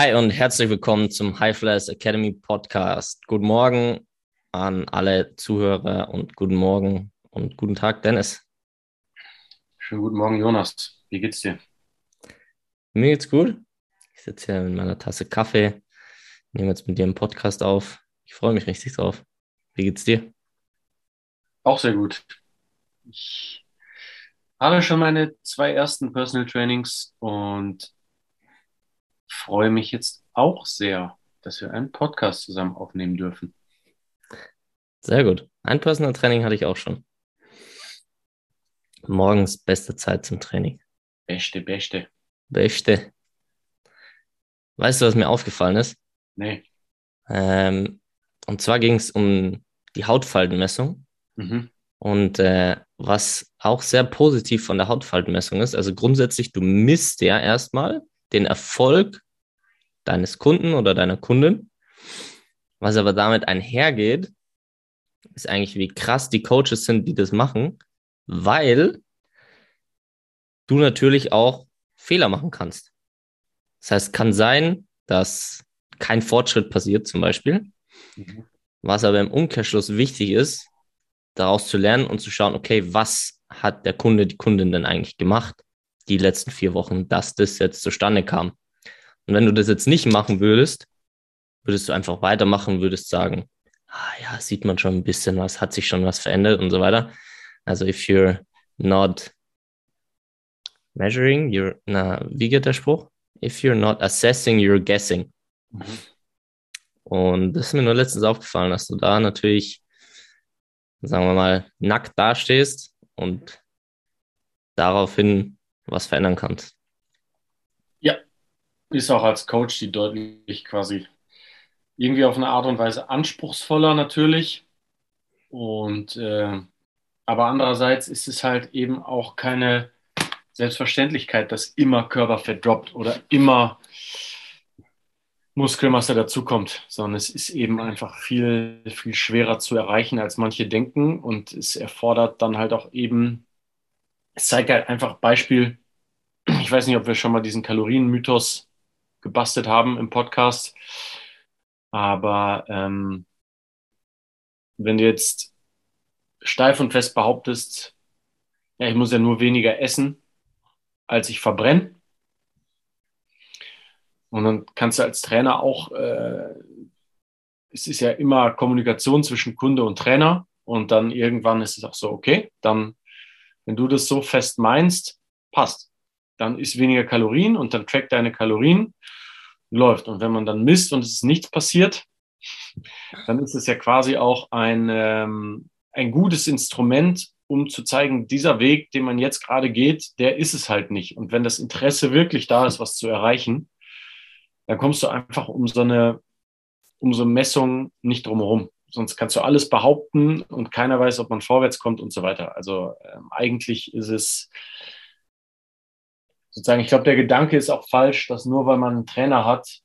Hi und herzlich willkommen zum High Flyers Academy Podcast. Guten Morgen an alle Zuhörer und guten Morgen und guten Tag, Dennis. Schönen guten Morgen, Jonas. Wie geht's dir? Mir geht's gut. Ich sitze hier mit meiner Tasse Kaffee, nehme jetzt mit dir einen Podcast auf. Ich freue mich richtig drauf. Wie geht's dir? Auch sehr gut. Ich habe schon meine zwei ersten Personal Trainings und freue mich jetzt auch sehr, dass wir einen Podcast zusammen aufnehmen dürfen. Sehr gut. Ein Personal Training hatte ich auch schon. Morgens beste Zeit zum Training. Beste, beste. Beste. Weißt du, was mir aufgefallen ist? Nee. Ähm, und zwar ging es um die Hautfaltenmessung. Mhm. Und äh, was auch sehr positiv von der Hautfaltenmessung ist, also grundsätzlich, du misst ja erstmal den Erfolg deines Kunden oder deiner Kundin. Was aber damit einhergeht, ist eigentlich, wie krass die Coaches sind, die das machen, weil du natürlich auch Fehler machen kannst. Das heißt, kann sein, dass kein Fortschritt passiert, zum Beispiel. Mhm. Was aber im Umkehrschluss wichtig ist, daraus zu lernen und zu schauen, okay, was hat der Kunde, die Kundin denn eigentlich gemacht, die letzten vier Wochen, dass das jetzt zustande kam. Und wenn du das jetzt nicht machen würdest, würdest du einfach weitermachen, würdest sagen, ah ja, sieht man schon ein bisschen was, hat sich schon was verändert und so weiter. Also if you're not measuring, you're, na, wie geht der Spruch? If you're not assessing, you're guessing. Mhm. Und das ist mir nur letztens aufgefallen, dass du da natürlich sagen wir mal, nackt dastehst und daraufhin was verändern kannst. Ja, ist auch als Coach die deutlich quasi irgendwie auf eine Art und Weise anspruchsvoller natürlich. Und äh, aber andererseits ist es halt eben auch keine Selbstverständlichkeit, dass immer Körperfett droppt oder immer Muskelmasse dazukommt, sondern es ist eben einfach viel, viel schwerer zu erreichen, als manche denken. Und es erfordert dann halt auch eben, es zeigt halt einfach Beispiel, ich weiß nicht, ob wir schon mal diesen Kalorienmythos gebastelt haben im Podcast, aber ähm, wenn du jetzt steif und fest behauptest, ja, ich muss ja nur weniger essen, als ich verbrenne, und dann kannst du als Trainer auch, äh, es ist ja immer Kommunikation zwischen Kunde und Trainer. Und dann irgendwann ist es auch so, okay, dann, wenn du das so fest meinst, passt. Dann ist weniger Kalorien und dann trackt deine Kalorien, läuft. Und wenn man dann misst und es ist nichts passiert, dann ist es ja quasi auch ein, ähm, ein gutes Instrument, um zu zeigen, dieser Weg, den man jetzt gerade geht, der ist es halt nicht. Und wenn das Interesse wirklich da ist, was zu erreichen, dann kommst du einfach um so eine, um so eine Messung nicht drumherum. Sonst kannst du alles behaupten und keiner weiß, ob man vorwärts kommt und so weiter. Also ähm, eigentlich ist es sozusagen, ich glaube, der Gedanke ist auch falsch, dass nur weil man einen Trainer hat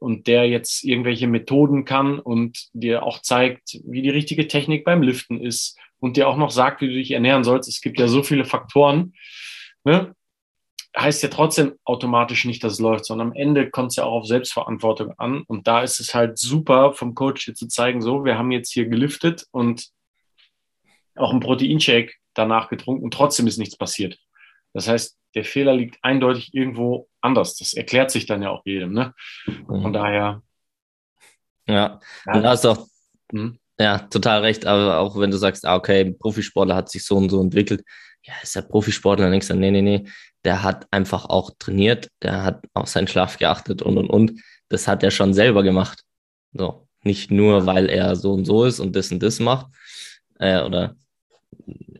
und der jetzt irgendwelche Methoden kann und dir auch zeigt, wie die richtige Technik beim Liften ist und dir auch noch sagt, wie du dich ernähren sollst. Es gibt ja so viele Faktoren. Ne? Heißt ja trotzdem automatisch nicht, dass es läuft, sondern am Ende kommt es ja auch auf Selbstverantwortung an. Und da ist es halt super vom Coach hier zu zeigen, so, wir haben jetzt hier geliftet und auch einen Proteinshake danach getrunken und trotzdem ist nichts passiert. Das heißt, der Fehler liegt eindeutig irgendwo anders. Das erklärt sich dann ja auch jedem. Ne? Von mhm. daher. Ja, ja. du hast doch hm? ja, total recht. Aber auch wenn du sagst, ah, okay, Profisportler hat sich so und so entwickelt, ja, ist der Profisportler, du, nee, nee, nee, der hat einfach auch trainiert, der hat auf seinen Schlaf geachtet und und und. Das hat er schon selber gemacht. So, nicht nur, weil er so und so ist und das und das macht äh, oder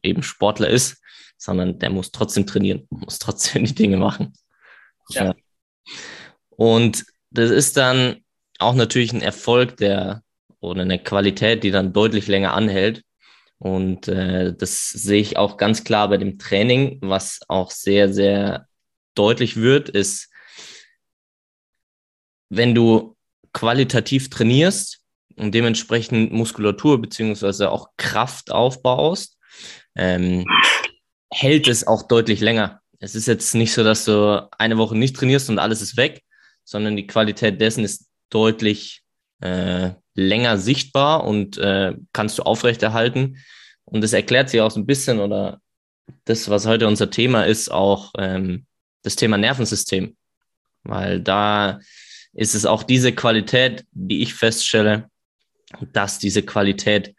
eben Sportler ist, sondern der muss trotzdem trainieren, muss trotzdem die Dinge machen. Ja. ja. Und das ist dann auch natürlich ein Erfolg, der oder eine Qualität, die dann deutlich länger anhält, und äh, das sehe ich auch ganz klar bei dem Training, was auch sehr, sehr deutlich wird, ist, wenn du qualitativ trainierst und dementsprechend Muskulatur beziehungsweise auch Kraft aufbaust, ähm, hält es auch deutlich länger. Es ist jetzt nicht so, dass du eine Woche nicht trainierst und alles ist weg, sondern die Qualität dessen ist deutlich äh, länger sichtbar und äh, kannst du aufrechterhalten. Und das erklärt sich auch so ein bisschen oder das, was heute unser Thema ist, auch ähm, das Thema Nervensystem. Weil da ist es auch diese Qualität, die ich feststelle, dass diese Qualität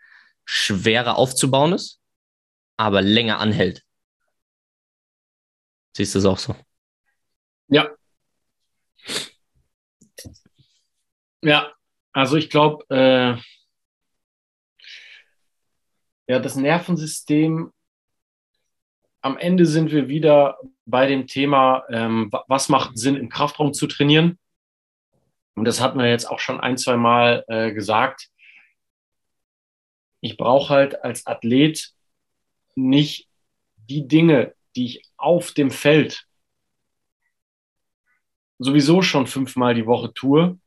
schwerer aufzubauen ist, aber länger anhält. Siehst du es auch so? Ja. Ja, also ich glaube, äh, ja, das Nervensystem, am Ende sind wir wieder bei dem Thema, ähm, was macht Sinn im Kraftraum zu trainieren? Und das hatten wir jetzt auch schon ein, zwei Mal äh, gesagt. Ich brauche halt als Athlet nicht die Dinge, die ich auf dem Feld sowieso schon fünfmal die Woche tue,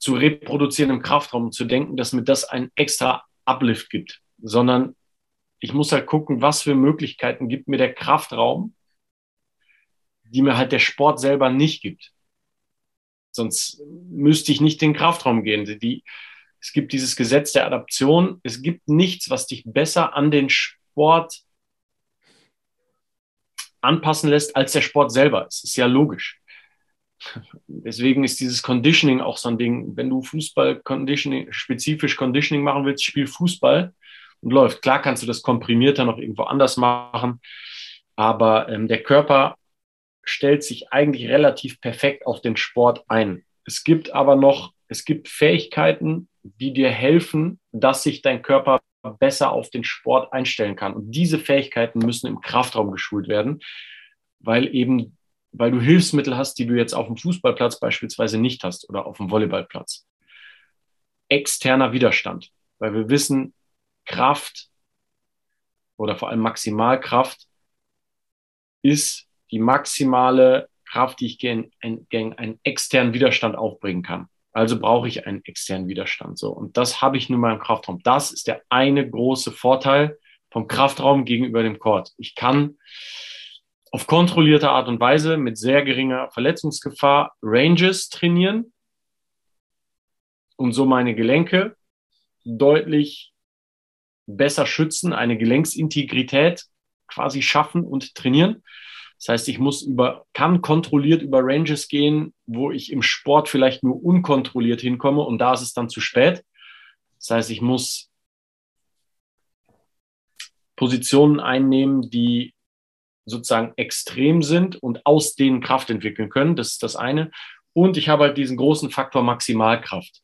zu reproduzieren im Kraftraum zu denken, dass mir das einen extra Uplift gibt, sondern ich muss halt gucken, was für Möglichkeiten gibt mir der Kraftraum, die mir halt der Sport selber nicht gibt. Sonst müsste ich nicht den Kraftraum gehen. Die, es gibt dieses Gesetz der Adaption. Es gibt nichts, was dich besser an den Sport anpassen lässt, als der Sport selber. Es ist ja logisch. Deswegen ist dieses Conditioning auch so ein Ding. Wenn du Fußball Conditioning, spezifisch Conditioning machen willst, spiel Fußball und läuft. Klar kannst du das komprimierter noch irgendwo anders machen, aber ähm, der Körper stellt sich eigentlich relativ perfekt auf den Sport ein. Es gibt aber noch, es gibt Fähigkeiten, die dir helfen, dass sich dein Körper besser auf den Sport einstellen kann. Und diese Fähigkeiten müssen im Kraftraum geschult werden, weil eben weil du Hilfsmittel hast, die du jetzt auf dem Fußballplatz beispielsweise nicht hast oder auf dem Volleyballplatz. Externer Widerstand, weil wir wissen, Kraft oder vor allem Maximalkraft ist die maximale Kraft, die ich gegen, einen externen Widerstand aufbringen kann. Also brauche ich einen externen Widerstand. So. Und das habe ich nun mal im Kraftraum. Das ist der eine große Vorteil vom Kraftraum gegenüber dem Court. Ich kann auf kontrollierte Art und Weise mit sehr geringer Verletzungsgefahr Ranges trainieren und so meine Gelenke deutlich besser schützen, eine Gelenksintegrität quasi schaffen und trainieren. Das heißt, ich muss über, kann kontrolliert über Ranges gehen, wo ich im Sport vielleicht nur unkontrolliert hinkomme und da ist es dann zu spät. Das heißt, ich muss Positionen einnehmen, die sozusagen extrem sind und aus denen Kraft entwickeln können. Das ist das eine. Und ich habe halt diesen großen Faktor Maximalkraft.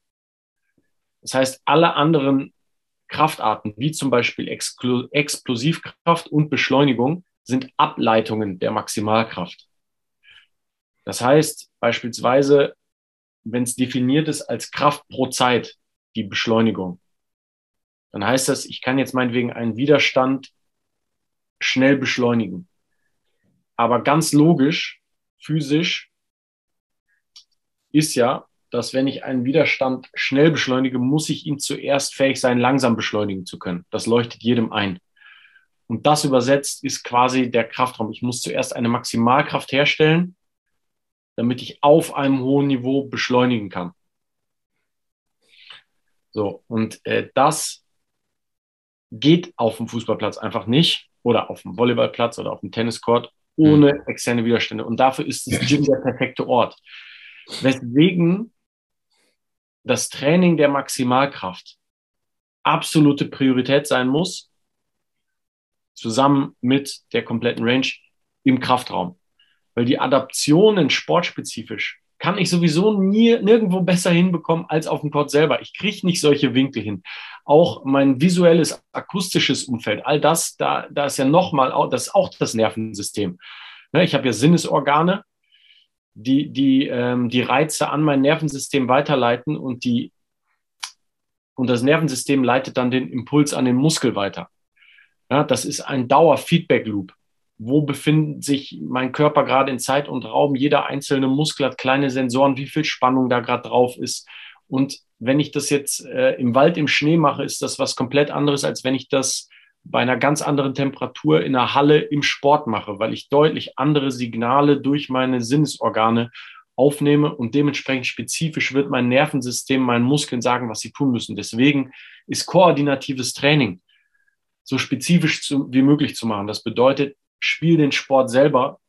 Das heißt, alle anderen Kraftarten, wie zum Beispiel Expl Explosivkraft und Beschleunigung, sind Ableitungen der Maximalkraft. Das heißt beispielsweise, wenn es definiert ist als Kraft pro Zeit, die Beschleunigung, dann heißt das, ich kann jetzt meinetwegen einen Widerstand schnell beschleunigen. Aber ganz logisch, physisch ist ja, dass wenn ich einen Widerstand schnell beschleunige, muss ich ihn zuerst fähig sein, langsam beschleunigen zu können. Das leuchtet jedem ein. Und das übersetzt ist quasi der Kraftraum. Ich muss zuerst eine Maximalkraft herstellen, damit ich auf einem hohen Niveau beschleunigen kann. So, und äh, das geht auf dem Fußballplatz einfach nicht oder auf dem Volleyballplatz oder auf dem Tenniscourt ohne mhm. externe Widerstände. Und dafür ist das Gym der perfekte Ort. Weswegen das Training der Maximalkraft absolute Priorität sein muss, zusammen mit der kompletten Range im Kraftraum. Weil die Adaptionen sportspezifisch kann ich sowieso nie, nirgendwo besser hinbekommen als auf dem Court selber. Ich kriege nicht solche Winkel hin. Auch mein visuelles, akustisches Umfeld, all das, da, da ist ja nochmal, das ist auch das Nervensystem. Ne, ich habe ja Sinnesorgane, die, die, ähm, die Reize an mein Nervensystem weiterleiten und die, und das Nervensystem leitet dann den Impuls an den Muskel weiter. Ja, das ist ein Dauer-Feedback-Loop wo befindet sich mein Körper gerade in Zeit und Raum. Jeder einzelne Muskel hat kleine Sensoren, wie viel Spannung da gerade drauf ist. Und wenn ich das jetzt äh, im Wald im Schnee mache, ist das was komplett anderes, als wenn ich das bei einer ganz anderen Temperatur in der Halle im Sport mache, weil ich deutlich andere Signale durch meine Sinnesorgane aufnehme und dementsprechend spezifisch wird mein Nervensystem, meinen Muskeln sagen, was sie tun müssen. Deswegen ist koordinatives Training so spezifisch zu, wie möglich zu machen. Das bedeutet, spiel den Sport selber,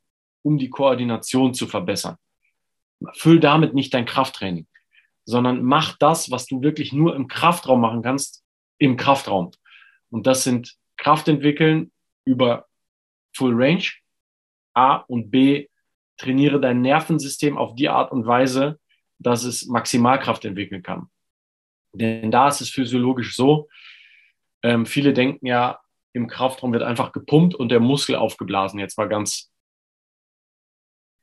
um die Koordination zu verbessern. Füll damit nicht dein Krafttraining, sondern mach das, was du wirklich nur im Kraftraum machen kannst, im Kraftraum. Und das sind Kraft entwickeln über Full Range, A und B, trainiere dein Nervensystem auf die Art und Weise, dass es Maximalkraft entwickeln kann. Denn da ist es physiologisch so, ähm, viele denken ja, im Kraftraum wird einfach gepumpt und der Muskel aufgeblasen. Jetzt mal ganz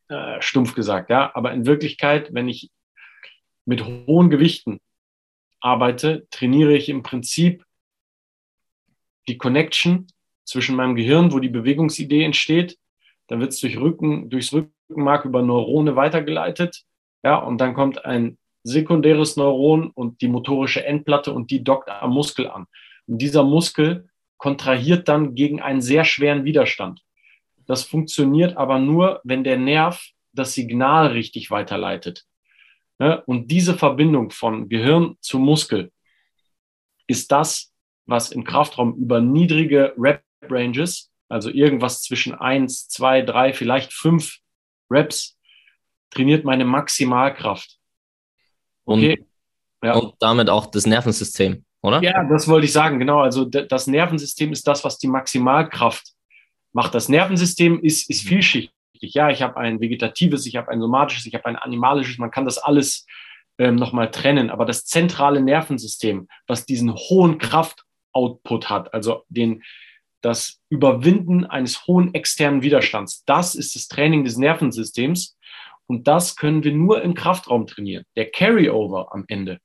äh, stumpf gesagt, ja. Aber in Wirklichkeit, wenn ich mit hohen Gewichten arbeite, trainiere ich im Prinzip die Connection zwischen meinem Gehirn, wo die Bewegungsidee entsteht, dann wird es durch Rücken, durchs Rückenmark über Neurone weitergeleitet, ja, und dann kommt ein sekundäres Neuron und die motorische Endplatte und die dockt am Muskel an. Und dieser Muskel kontrahiert dann gegen einen sehr schweren Widerstand. Das funktioniert aber nur, wenn der Nerv das Signal richtig weiterleitet. Und diese Verbindung von Gehirn zu Muskel ist das, was im Kraftraum über niedrige Rep-Ranges, also irgendwas zwischen eins, zwei, drei, vielleicht fünf Reps, trainiert meine Maximalkraft. Okay. Und, ja. und damit auch das Nervensystem, oder? Ja, das wollte ich sagen, genau. Also das Nervensystem ist das, was die Maximalkraft macht. Das Nervensystem ist, ist mhm. vielschichtig. Ja, ich habe ein vegetatives, ich habe ein somatisches, ich habe ein animalisches. Man kann das alles ähm, nochmal trennen. Aber das zentrale Nervensystem, was diesen hohen Kraftoutput hat, also den, das Überwinden eines hohen externen Widerstands, das ist das Training des Nervensystems. Und das können wir nur im Kraftraum trainieren. Der Carryover am Ende,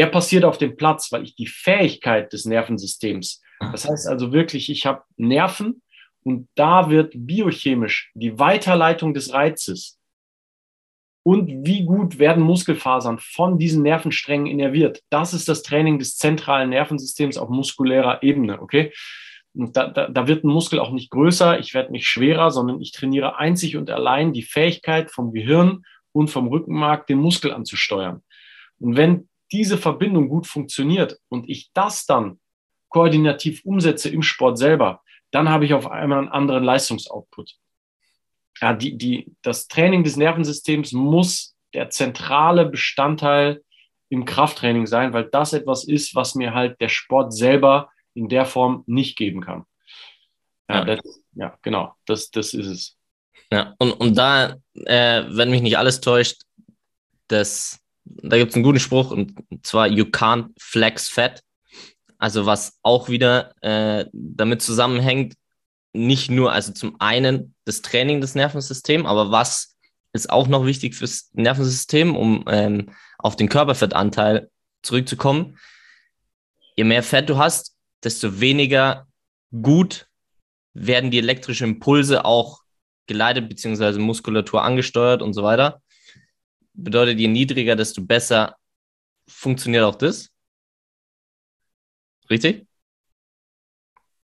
der passiert auf dem Platz, weil ich die Fähigkeit des Nervensystems, das heißt also wirklich, ich habe Nerven und da wird biochemisch die Weiterleitung des Reizes und wie gut werden Muskelfasern von diesen Nervensträngen innerviert. Das ist das Training des zentralen Nervensystems auf muskulärer Ebene, okay? Da, da, da wird ein Muskel auch nicht größer, ich werde nicht schwerer, sondern ich trainiere einzig und allein die Fähigkeit vom Gehirn und vom Rückenmark, den Muskel anzusteuern. Und wenn diese Verbindung gut funktioniert und ich das dann koordinativ umsetze im Sport selber, dann habe ich auf einmal einen anderen Leistungsoutput. Ja, die, die, das Training des Nervensystems muss der zentrale Bestandteil im Krafttraining sein, weil das etwas ist, was mir halt der Sport selber in der Form nicht geben kann. Ja, ja. Das, ja genau, das, das ist es. Ja, und, und da, äh, wenn mich nicht alles täuscht, das, da gibt es einen guten Spruch, und zwar, you can't flex fat. Also was auch wieder äh, damit zusammenhängt, nicht nur, also zum einen das Training des Nervensystems, aber was ist auch noch wichtig fürs Nervensystem, um ähm, auf den Körperfettanteil zurückzukommen. Je mehr Fett du hast, desto weniger gut werden die elektrischen Impulse auch geleitet, beziehungsweise Muskulatur angesteuert und so weiter. Bedeutet, je niedriger, desto besser funktioniert auch das. Richtig?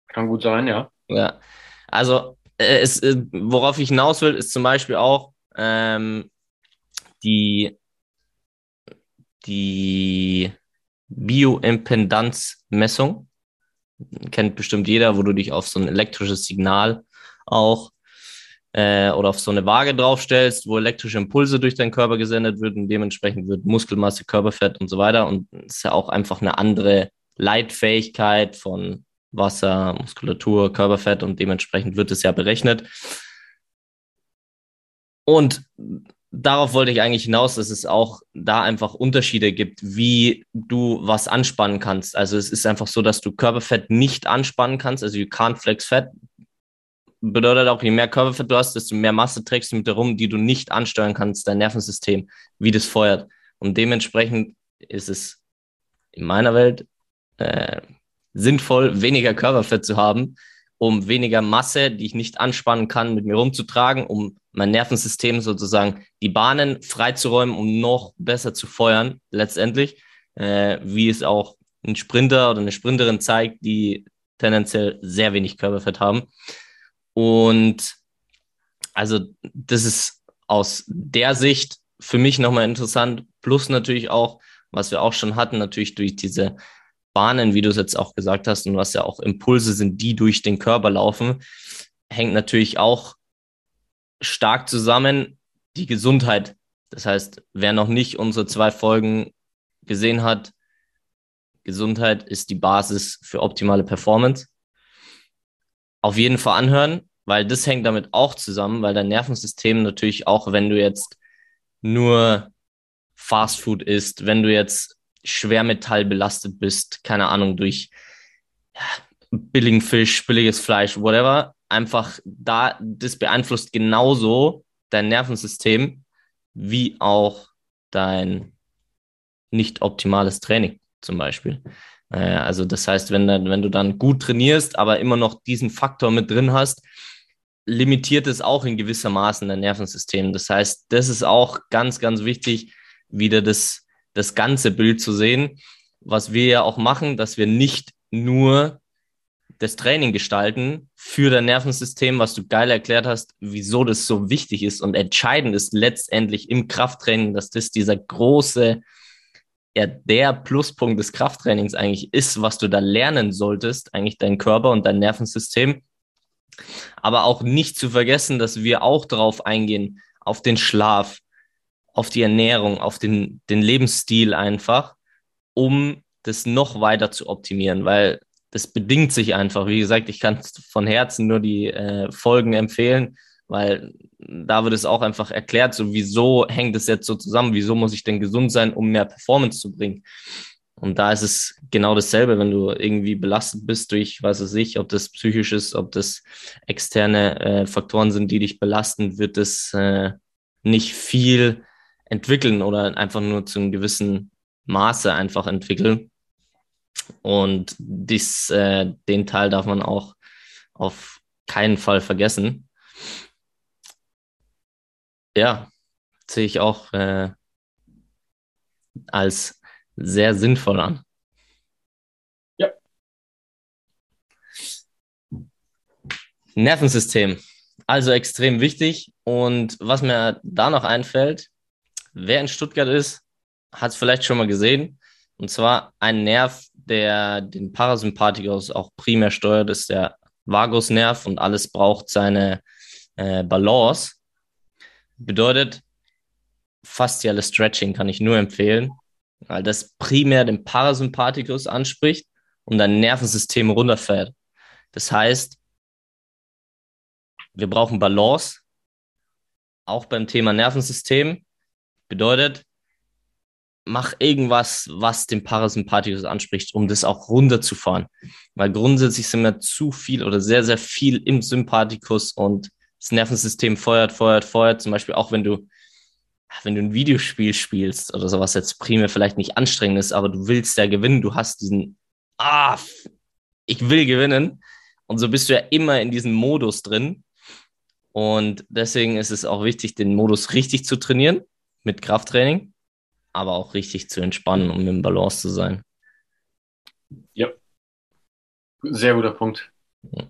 Kann gut sein, ja. Ja. Also, äh, es, äh, worauf ich hinaus will, ist zum Beispiel auch ähm, die, die Bioimpedanzmessung kennt bestimmt jeder, wo du dich auf so ein elektrisches Signal auch äh, oder auf so eine Waage draufstellst, wo elektrische Impulse durch deinen Körper gesendet wird und dementsprechend wird Muskelmasse, Körperfett und so weiter. Und es ist ja auch einfach eine andere Leitfähigkeit von Wasser, Muskulatur, Körperfett und dementsprechend wird es ja berechnet. Und darauf wollte ich eigentlich hinaus, dass es auch da einfach Unterschiede gibt, wie du was anspannen kannst. Also es ist einfach so, dass du Körperfett nicht anspannen kannst. Also you can't flex fat. Bedeutet auch, je mehr Körperfett du hast, desto mehr Masse trägst du mit herum, die du nicht ansteuern kannst, dein Nervensystem, wie das feuert. Und dementsprechend ist es in meiner Welt äh, sinnvoll, weniger Körperfett zu haben, um weniger Masse, die ich nicht anspannen kann, mit mir rumzutragen, um mein Nervensystem sozusagen die Bahnen freizuräumen, um noch besser zu feuern, letztendlich, äh, wie es auch ein Sprinter oder eine Sprinterin zeigt, die tendenziell sehr wenig Körperfett haben. Und also das ist aus der Sicht für mich nochmal interessant. Plus natürlich auch, was wir auch schon hatten, natürlich durch diese Bahnen, wie du es jetzt auch gesagt hast, und was ja auch Impulse sind, die durch den Körper laufen, hängt natürlich auch stark zusammen die Gesundheit. Das heißt, wer noch nicht unsere zwei Folgen gesehen hat, Gesundheit ist die Basis für optimale Performance. Auf jeden Fall anhören, weil das hängt damit auch zusammen, weil dein Nervensystem natürlich auch, wenn du jetzt nur Fastfood isst, wenn du jetzt Schwermetall belastet bist, keine Ahnung, durch ja, billigen Fisch, billiges Fleisch, whatever, einfach da, das beeinflusst genauso dein Nervensystem wie auch dein nicht optimales Training zum Beispiel. Also das heißt, wenn, wenn du dann gut trainierst, aber immer noch diesen Faktor mit drin hast, limitiert es auch in gewisser Maßen dein Nervensystem. Das heißt, das ist auch ganz, ganz wichtig, wieder das, das ganze Bild zu sehen, was wir ja auch machen, dass wir nicht nur das Training gestalten für dein Nervensystem, was du geil erklärt hast, wieso das so wichtig ist und entscheidend ist letztendlich im Krafttraining, dass das dieser große ja der Pluspunkt des Krafttrainings eigentlich ist, was du da lernen solltest, eigentlich dein Körper und dein Nervensystem. Aber auch nicht zu vergessen, dass wir auch darauf eingehen, auf den Schlaf, auf die Ernährung, auf den, den Lebensstil einfach, um das noch weiter zu optimieren, weil das bedingt sich einfach. Wie gesagt, ich kann von Herzen nur die äh, Folgen empfehlen weil da wird es auch einfach erklärt, so wieso hängt es jetzt so zusammen, wieso muss ich denn gesund sein, um mehr Performance zu bringen. Und da ist es genau dasselbe, wenn du irgendwie belastet bist durch, was weiß ich, ob das psychisch ist, ob das externe äh, Faktoren sind, die dich belasten, wird es äh, nicht viel entwickeln oder einfach nur zu einem gewissen Maße einfach entwickeln. Und dies, äh, den Teil darf man auch auf keinen Fall vergessen ja, sehe ich auch äh, als sehr sinnvoll an. Ja. Nervensystem, also extrem wichtig. Und was mir da noch einfällt, wer in Stuttgart ist, hat es vielleicht schon mal gesehen. Und zwar ein Nerv, der den Parasympathikus auch primär steuert, ist der Vagusnerv und alles braucht seine äh, Balance. Bedeutet, fasziales Stretching kann ich nur empfehlen, weil das primär den Parasympathikus anspricht und dein Nervensystem runterfährt. Das heißt, wir brauchen Balance, auch beim Thema Nervensystem. Bedeutet, mach irgendwas, was den Parasympathikus anspricht, um das auch runterzufahren. Weil grundsätzlich sind wir zu viel oder sehr, sehr viel im Sympathikus und das Nervensystem feuert, feuert, feuert. Zum Beispiel auch wenn du, wenn du ein Videospiel spielst oder sowas jetzt primär vielleicht nicht anstrengend ist, aber du willst ja gewinnen. Du hast diesen, ah, ich will gewinnen. Und so bist du ja immer in diesem Modus drin. Und deswegen ist es auch wichtig, den Modus richtig zu trainieren mit Krafttraining, aber auch richtig zu entspannen, um im Balance zu sein. Ja, sehr guter Punkt. Ja.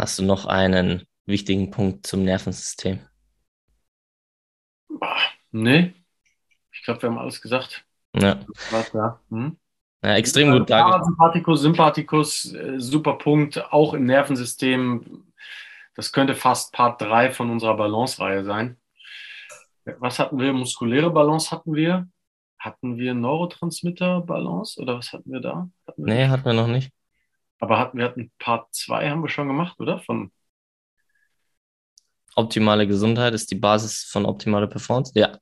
Hast du noch einen wichtigen Punkt zum Nervensystem? Nee, ich glaube, wir haben alles gesagt. Ja. Was, ja. Hm? ja extrem gut dargestellt. Sympathikus, Sympathikus, äh, super Punkt, auch im Nervensystem. Das könnte fast Part 3 von unserer Balance-Reihe sein. Was hatten wir? Muskuläre Balance hatten wir. Hatten wir Neurotransmitter-Balance oder was hatten wir da? Hatten wir nee, hatten wir noch nicht. Aber hatten, wir hatten Part 2 haben wir schon gemacht, oder? Von Optimale Gesundheit ist die Basis von optimaler Performance. Ja.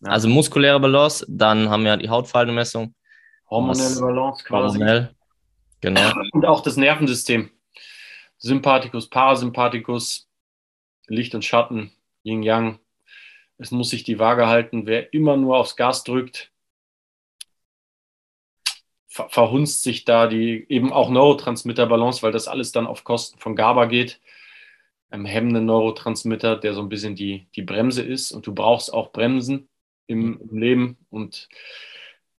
ja. Also muskuläre Balance, dann haben wir die Hautfaltenmessung. Hormonelle Balance quasi. Hormonell. Genau. Und auch das Nervensystem. Sympathikus, Parasympathikus, Licht und Schatten, Yin Yang. Es muss sich die Waage halten. Wer immer nur aufs Gas drückt, ver verhunzt sich da die eben auch Neurotransmitter-Balance, weil das alles dann auf Kosten von GABA geht. Einem hemmenden Neurotransmitter, der so ein bisschen die, die Bremse ist. Und du brauchst auch Bremsen im, im Leben und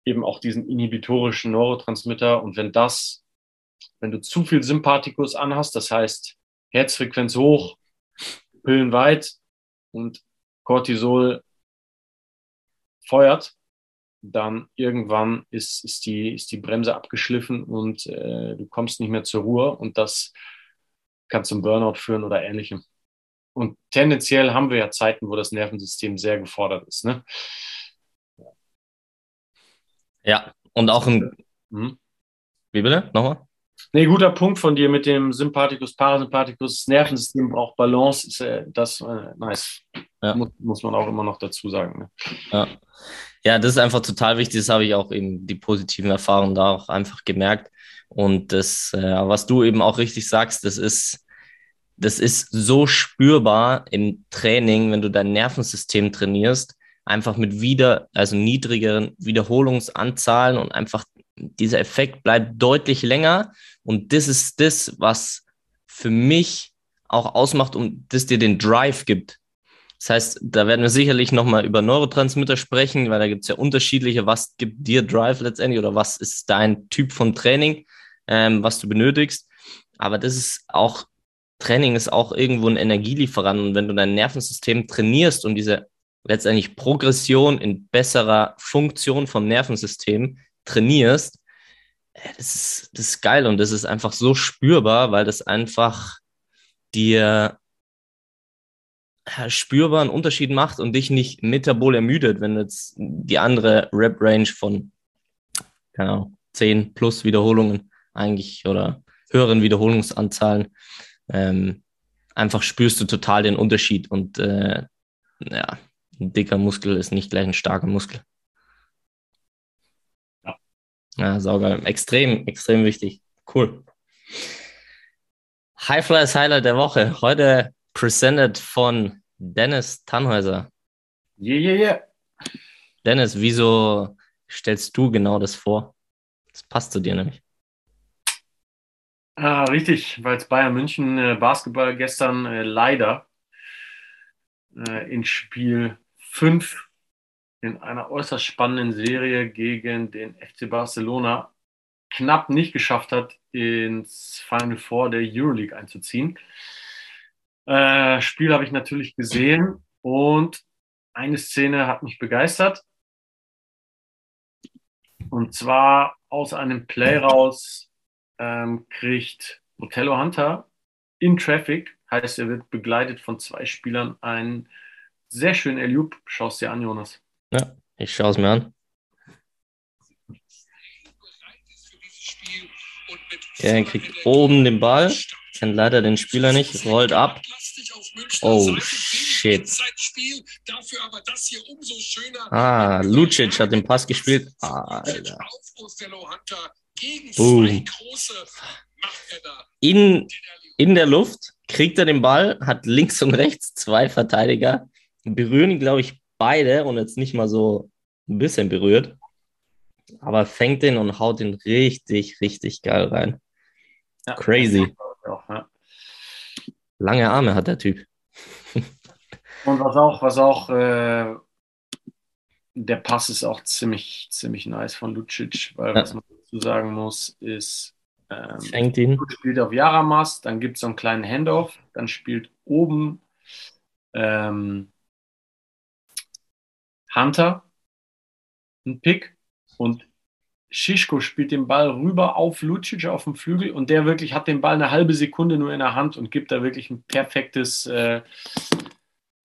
eben auch diesen inhibitorischen Neurotransmitter. Und wenn das, wenn du zu viel Sympathikus anhast, das heißt Herzfrequenz hoch, pupillenweit und Cortisol feuert, dann irgendwann ist, ist, die, ist die Bremse abgeschliffen und äh, du kommst nicht mehr zur Ruhe und das kann zum Burnout führen oder ähnlichem. Und tendenziell haben wir ja Zeiten, wo das Nervensystem sehr gefordert ist. Ne? Ja, und auch ein. Mhm. Wie bitte? Nochmal? Nee, guter Punkt von dir mit dem Sympathikus, Parasympathikus. Das Nervensystem braucht Balance. Ist äh, das äh, nice. Ja. Muss, muss, man auch immer noch dazu sagen. Ne? Ja. Ja, das ist einfach total wichtig. Das habe ich auch eben die positiven Erfahrungen da auch einfach gemerkt. Und das, äh, was du eben auch richtig sagst, das ist das ist so spürbar im Training, wenn du dein Nervensystem trainierst, einfach mit wieder, also niedrigeren Wiederholungsanzahlen und einfach dieser Effekt bleibt deutlich länger. Und das ist das, was für mich auch ausmacht und das dir den Drive gibt. Das heißt, da werden wir sicherlich nochmal über Neurotransmitter sprechen, weil da gibt es ja unterschiedliche, was gibt dir Drive letztendlich oder was ist dein Typ von Training, ähm, was du benötigst. Aber das ist auch Training ist auch irgendwo ein Energielieferant. Und wenn du dein Nervensystem trainierst und diese letztendlich Progression in besserer Funktion vom Nervensystem trainierst, äh, das ist, das ist geil und das ist einfach so spürbar, weil das einfach dir spürbar einen Unterschied macht und dich nicht metabol ermüdet, wenn du jetzt die andere Rep-Range von, keine Ahnung, 10 plus Wiederholungen eigentlich oder höheren Wiederholungsanzahlen ähm, einfach spürst du total den Unterschied und äh, ja, ein dicker Muskel ist nicht gleich ein starker Muskel. Ja, ja saugeil. Extrem, extrem wichtig. Cool. High Flyers Highlight der Woche. Heute presented von Dennis Tannhäuser. Yeah, yeah, yeah. Dennis, wieso stellst du genau das vor? Das passt zu dir nämlich. Ah, richtig, weil es Bayern München äh, Basketball gestern äh, leider äh, in Spiel 5 in einer äußerst spannenden Serie gegen den FC Barcelona knapp nicht geschafft hat, ins Final Four der Euroleague einzuziehen. Äh, Spiel habe ich natürlich gesehen und eine Szene hat mich begeistert. Und zwar aus einem Play raus ähm, kriegt Otello Hunter in Traffic, heißt er wird begleitet von zwei Spielern, einen sehr schönen Eliup. Schau es dir an, Jonas. Ja, ich schaue es mir an. er kriegt oben den Ball, kennt leider den Spieler nicht, rollt ab. Oh, shit. Ah, Lucic hat den Pass gespielt. Ah, Alter. Boom. In, in der Luft kriegt er den Ball, hat links und rechts zwei Verteidiger, berühren ihn, glaube ich, beide und jetzt nicht mal so ein bisschen berührt, aber fängt den und haut ihn richtig, richtig geil rein. Ja, Crazy. Auch, ja. Lange Arme hat der Typ. und was auch, was auch, äh, der Pass ist auch ziemlich, ziemlich nice von Lucic, weil ja. was man dazu sagen muss, ist, ähm, Fängt ihn. spielt auf Yaramas, dann gibt es so einen kleinen Handoff, dann spielt oben ähm, Hunter einen Pick und Shishko spielt den Ball rüber auf Lucic auf dem Flügel und der wirklich hat den Ball eine halbe Sekunde nur in der Hand und gibt da wirklich ein perfektes, äh,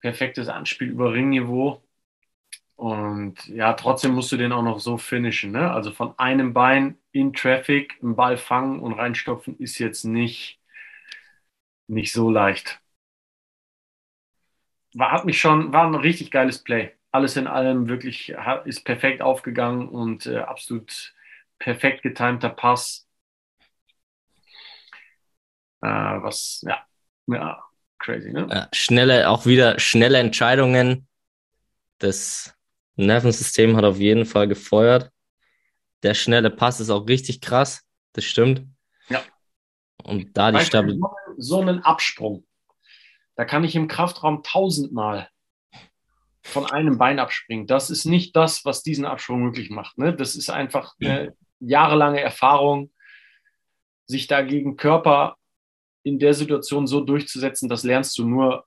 perfektes Anspiel über Ringniveau. Und ja, trotzdem musst du den auch noch so finishen. Ne? Also von einem Bein in Traffic einen Ball fangen und reinstopfen ist jetzt nicht, nicht so leicht. War, hat mich schon, war ein richtig geiles Play. Alles in allem wirklich ist perfekt aufgegangen und äh, absolut perfekt getimter Pass. Äh, was, ja, ja, crazy, ne? Ja, schnelle, auch wieder schnelle Entscheidungen. Das Nervensystem hat auf jeden Fall gefeuert. Der schnelle Pass ist auch richtig krass. Das stimmt. Ja. Und da die Stabilität. So einen Absprung. Da kann ich im Kraftraum tausendmal von einem Bein abspringen. Das ist nicht das, was diesen Absprung möglich macht. Ne? Das ist einfach eine jahrelange Erfahrung, sich dagegen Körper in der Situation so durchzusetzen, das lernst du nur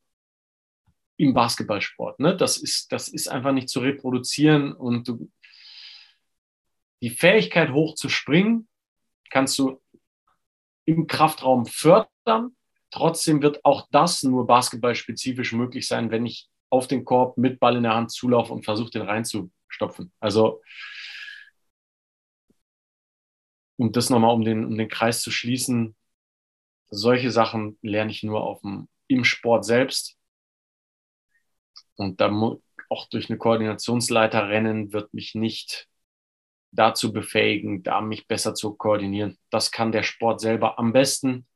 im Basketballsport. Ne? Das, ist, das ist einfach nicht zu reproduzieren und du, die Fähigkeit hoch zu springen kannst du im Kraftraum fördern. Trotzdem wird auch das nur basketballspezifisch möglich sein, wenn ich auf den Korb mit Ball in der Hand zulaufe und versuche, den reinzustopfen. Also, um das nochmal um den, um den Kreis zu schließen, solche Sachen lerne ich nur auf dem, im Sport selbst. Und da auch durch eine Koordinationsleiter rennen wird mich nicht dazu befähigen, da mich besser zu koordinieren. Das kann der Sport selber am besten.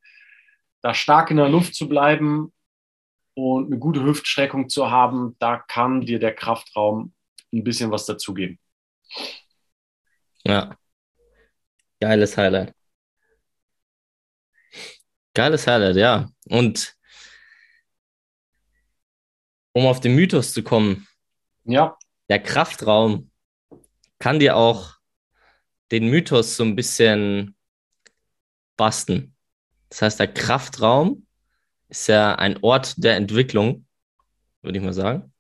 Da stark in der Luft zu bleiben und eine gute Hüftstreckung zu haben, da kann dir der Kraftraum ein bisschen was dazugeben. Ja. Geiles Highlight. Geiles Highlight, ja. Und um auf den Mythos zu kommen. Ja. Der Kraftraum kann dir auch den Mythos so ein bisschen basten. Das heißt, der Kraftraum ist ja ein Ort der Entwicklung, würde ich mal sagen.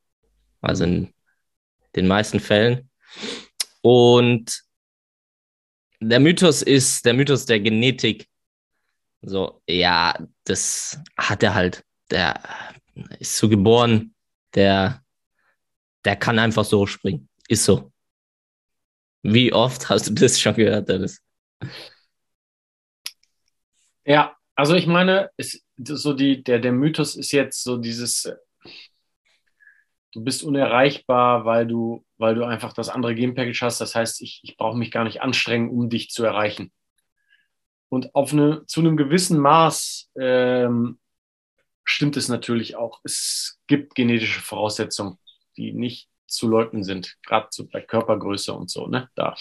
Also in den meisten Fällen. Und der Mythos ist der Mythos der Genetik. So, ja, das hat er halt. Der ist so geboren, der, der kann einfach so springen. Ist so. Wie oft hast du das schon gehört, Dennis? Ja, also ich meine, ist so die, der, der Mythos ist jetzt so dieses, du bist unerreichbar, weil du, weil du einfach das andere Game-Package hast. Das heißt, ich, ich brauche mich gar nicht anstrengen, um dich zu erreichen. Und auf eine, zu einem gewissen Maß ähm, stimmt es natürlich auch. Es gibt genetische Voraussetzungen, die nicht zu leugnen sind, gerade so bei Körpergröße und so, ne? Da.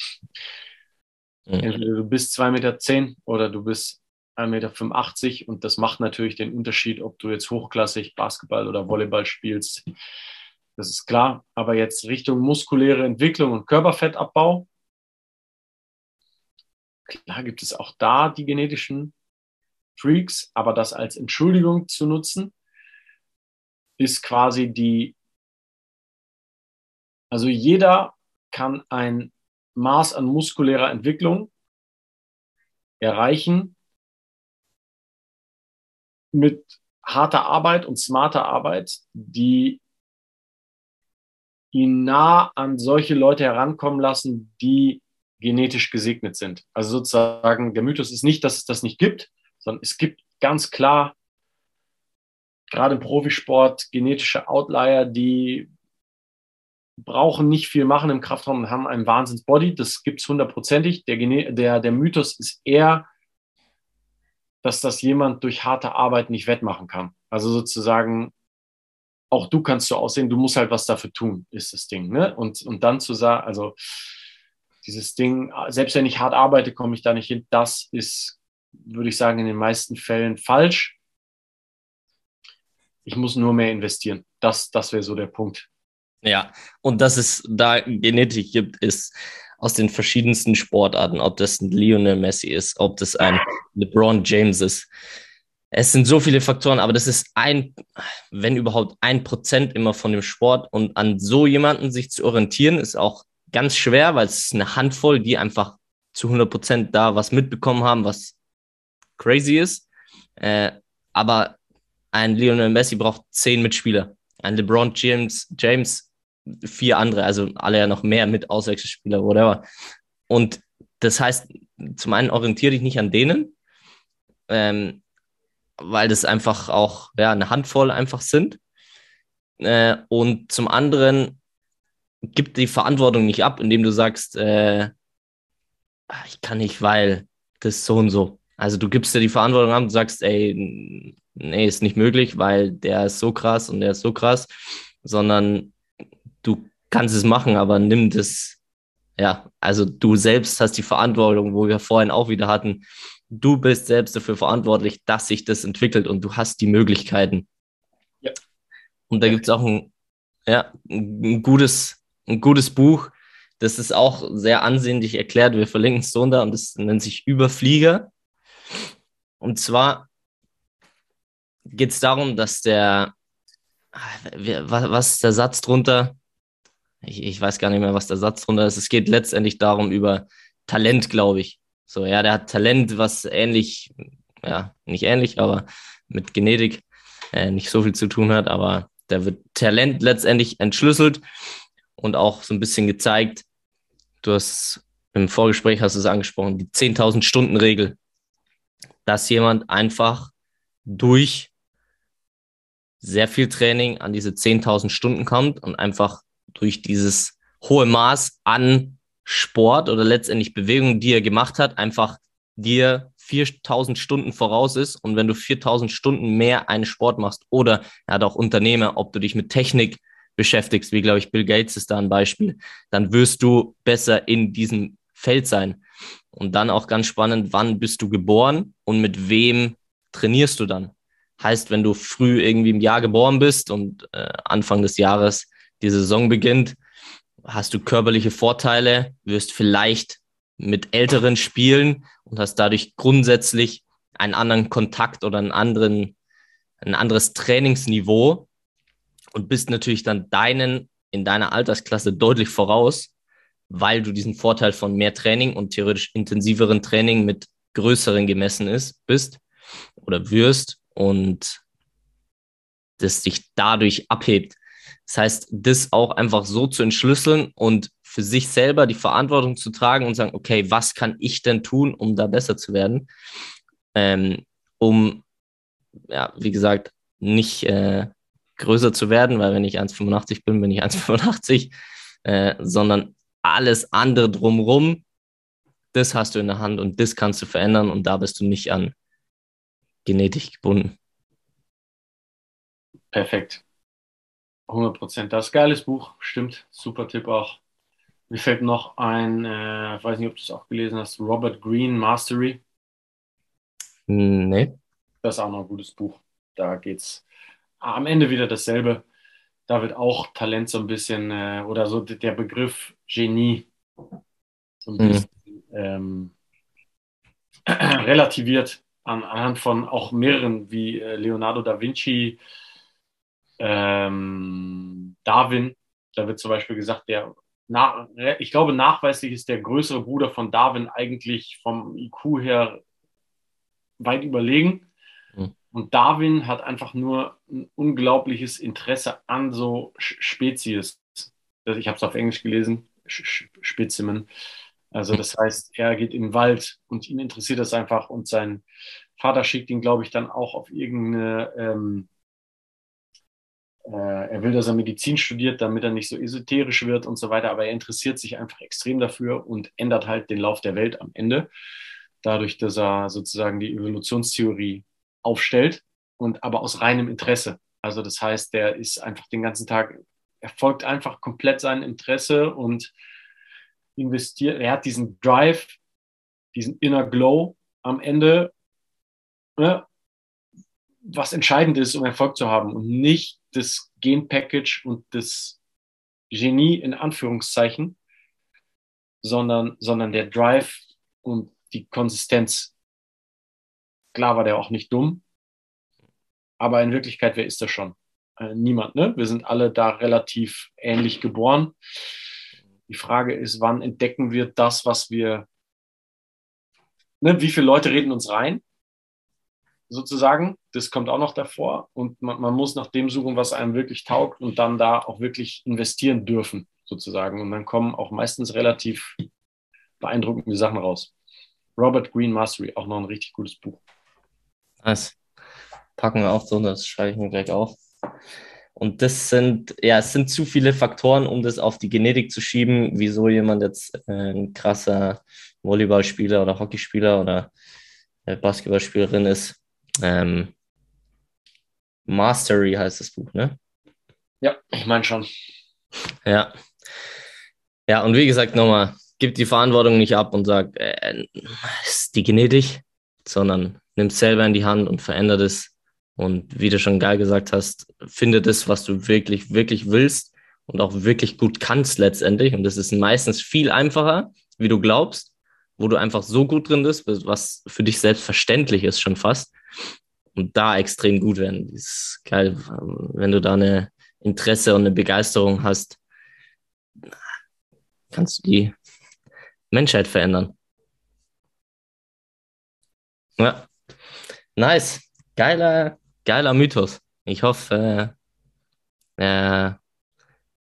Mhm. Entweder du bist 2,10 Meter zehn oder du bist 1,85 Meter und das macht natürlich den Unterschied, ob du jetzt hochklassig Basketball oder Volleyball spielst. Das ist klar. Aber jetzt Richtung muskuläre Entwicklung und Körperfettabbau. Klar gibt es auch da die genetischen Freaks, aber das als Entschuldigung zu nutzen, ist quasi die also jeder kann ein Maß an muskulärer Entwicklung erreichen mit harter Arbeit und smarter Arbeit, die ihn nah an solche Leute herankommen lassen, die genetisch gesegnet sind. Also sozusagen, der Mythos ist nicht, dass es das nicht gibt, sondern es gibt ganz klar, gerade im Profisport, genetische Outlier, die brauchen nicht viel machen im Kraftraum und haben einen Wahnsinns-Body. Das gibt es hundertprozentig. Der, der, der Mythos ist eher, dass das jemand durch harte Arbeit nicht wettmachen kann. Also sozusagen, auch du kannst so aussehen, du musst halt was dafür tun, ist das Ding. Ne? Und, und dann zu sagen, also dieses Ding, selbst wenn ich hart arbeite, komme ich da nicht hin. Das ist, würde ich sagen, in den meisten Fällen falsch. Ich muss nur mehr investieren. Das, das wäre so der Punkt. Ja, und dass es da Genetik gibt, ist aus den verschiedensten Sportarten, ob das ein Lionel Messi ist, ob das ein LeBron James ist. Es sind so viele Faktoren, aber das ist ein, wenn überhaupt ein Prozent immer von dem Sport. Und an so jemanden sich zu orientieren, ist auch ganz schwer, weil es ist eine Handvoll, die einfach zu 100 Prozent da was mitbekommen haben, was crazy ist. Äh, aber ein Lionel Messi braucht zehn Mitspieler. Ein LeBron James, James vier andere, also alle ja noch mehr mit Auswechselspieler, whatever. Und das heißt, zum einen orientiere dich nicht an denen, ähm, weil das einfach auch ja, eine Handvoll einfach sind. Äh, und zum anderen gibt die Verantwortung nicht ab, indem du sagst, äh, ich kann nicht, weil das so und so. Also du gibst dir die Verantwortung ab und sagst, ey, nee, ist nicht möglich, weil der ist so krass und der ist so krass, sondern du kannst es machen, aber nimm das, ja, also du selbst hast die Verantwortung, wo wir vorhin auch wieder hatten. Du bist selbst dafür verantwortlich, dass sich das entwickelt und du hast die Möglichkeiten. Ja. Und da gibt es auch ein, ja, ein gutes, ein gutes Buch, das ist auch sehr ansehnlich erklärt. Wir verlinken es so da und das nennt sich Überflieger. Und zwar geht es darum, dass der was ist der Satz drunter? Ich, ich weiß gar nicht mehr, was der Satz drunter ist. Es geht letztendlich darum über Talent, glaube ich. So, ja, der hat Talent, was ähnlich, ja, nicht ähnlich, aber mit Genetik äh, nicht so viel zu tun hat, aber da wird Talent letztendlich entschlüsselt und auch so ein bisschen gezeigt. Du hast im Vorgespräch hast du es angesprochen, die 10.000 Stunden Regel, dass jemand einfach durch sehr viel Training an diese 10.000 Stunden kommt und einfach durch dieses hohe Maß an Sport oder letztendlich Bewegung, die er gemacht hat, einfach dir 4000 Stunden voraus ist. Und wenn du 4000 Stunden mehr einen Sport machst oder er hat auch Unternehmer, ob du dich mit Technik beschäftigst, wie glaube ich Bill Gates ist da ein Beispiel, dann wirst du besser in diesem Feld sein. Und dann auch ganz spannend, wann bist du geboren und mit wem trainierst du dann? Heißt, wenn du früh irgendwie im Jahr geboren bist und äh, Anfang des Jahres die Saison beginnt, hast du körperliche Vorteile, wirst vielleicht mit älteren spielen und hast dadurch grundsätzlich einen anderen Kontakt oder einen anderen, ein anderes Trainingsniveau und bist natürlich dann deinen in deiner Altersklasse deutlich voraus, weil du diesen Vorteil von mehr Training und theoretisch intensiveren Training mit größeren gemessen ist, bist oder wirst und das dich dadurch abhebt. Das heißt, das auch einfach so zu entschlüsseln und für sich selber die Verantwortung zu tragen und sagen, okay, was kann ich denn tun, um da besser zu werden, ähm, um, ja, wie gesagt, nicht äh, größer zu werden, weil wenn ich 1,85 bin, bin ich 1,85, äh, sondern alles andere drumrum, das hast du in der Hand und das kannst du verändern und da bist du nicht an Genetik gebunden. Perfekt. 100 Prozent. Das ist ein geiles Buch, stimmt. Super Tipp auch. Mir fällt noch ein, äh, weiß nicht, ob du es auch gelesen hast, Robert Greene, Mastery. Nee. Das ist auch noch ein gutes Buch. Da geht es am Ende wieder dasselbe. Da wird auch Talent so ein bisschen, äh, oder so der Begriff Genie so ein mhm. bisschen mhm. ähm, relativiert an, anhand von auch mehreren wie äh, Leonardo da Vinci, ähm, Darwin, da wird zum Beispiel gesagt, der, na, ich glaube, nachweislich ist der größere Bruder von Darwin eigentlich vom IQ her weit überlegen. Mhm. Und Darwin hat einfach nur ein unglaubliches Interesse an so Spezies. Ich habe es auf Englisch gelesen, Spezimen. Also das heißt, er geht in den Wald und ihn interessiert das einfach und sein Vater schickt ihn, glaube ich, dann auch auf irgendeine ähm, äh, er will, dass er Medizin studiert, damit er nicht so esoterisch wird und so weiter, aber er interessiert sich einfach extrem dafür und ändert halt den Lauf der Welt am Ende, dadurch, dass er sozusagen die Evolutionstheorie aufstellt und aber aus reinem Interesse. Also das heißt, der ist einfach den ganzen Tag, er folgt einfach komplett seinem Interesse und investiert, er hat diesen Drive, diesen Inner Glow am Ende, ne, was entscheidend ist, um Erfolg zu haben und nicht das Gen-Package und das Genie in Anführungszeichen, sondern, sondern der Drive und die Konsistenz. Klar war der auch nicht dumm, aber in Wirklichkeit, wer ist das schon? Äh, niemand, ne? Wir sind alle da relativ ähnlich geboren. Die Frage ist, wann entdecken wir das, was wir, ne? Wie viele Leute reden uns rein? Sozusagen. Das kommt auch noch davor. Und man, man, muss nach dem suchen, was einem wirklich taugt und dann da auch wirklich investieren dürfen, sozusagen. Und dann kommen auch meistens relativ beeindruckende Sachen raus. Robert Green Mastery, auch noch ein richtig gutes Buch. Nice. Packen wir auch so, das schreibe ich mir gleich auf. Und das sind, ja, es sind zu viele Faktoren, um das auf die Genetik zu schieben, wieso jemand jetzt äh, ein krasser Volleyballspieler oder Hockeyspieler oder äh, Basketballspielerin ist. Ähm, Mastery heißt das Buch, ne? Ja, ich meine schon. Ja. Ja, und wie gesagt, nochmal, gib die Verantwortung nicht ab und sag, äh, ist die Genetik, sondern nimm es selber in die Hand und verändert es. Und wie du schon geil gesagt hast, finde das, was du wirklich, wirklich willst und auch wirklich gut kannst letztendlich. Und das ist meistens viel einfacher, wie du glaubst, wo du einfach so gut drin bist, was für dich selbstverständlich ist schon fast. Und da extrem gut werden. Das ist geil, wenn du da eine Interesse und eine Begeisterung hast, kannst du die Menschheit verändern. Ja. Nice. Geiler, geiler Mythos. Ich hoffe, äh, äh,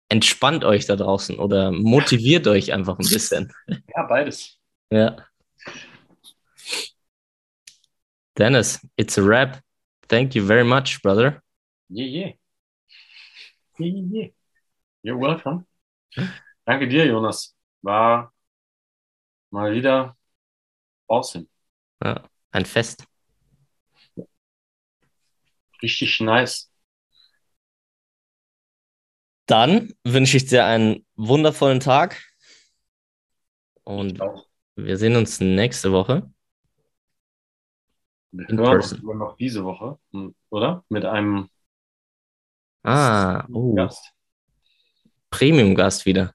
entspannt euch da draußen oder motiviert euch einfach ein bisschen. Ja, beides. Ja. Dennis, it's a wrap. Thank you very much, brother. Yeah, yeah. Yeah, yeah. You're welcome. Danke dir, Jonas. War mal wieder awesome. Ja, ein Fest. Richtig nice. Dann wünsche ich dir einen wundervollen Tag und wir sehen uns nächste Woche. Wir hören uns noch diese Woche, hm, oder? Mit einem ah, oh. Gast. Premium-Gast wieder.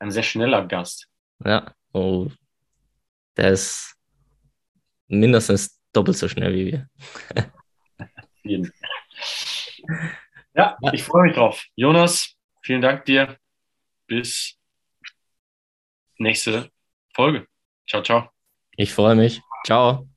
Ein sehr schneller Gast. Ja, oh. Der ist mindestens doppelt so schnell wie wir. ja, ich freue mich drauf. Jonas, vielen Dank dir. Bis nächste Folge. Ciao, ciao. Ich freue mich. Ciao.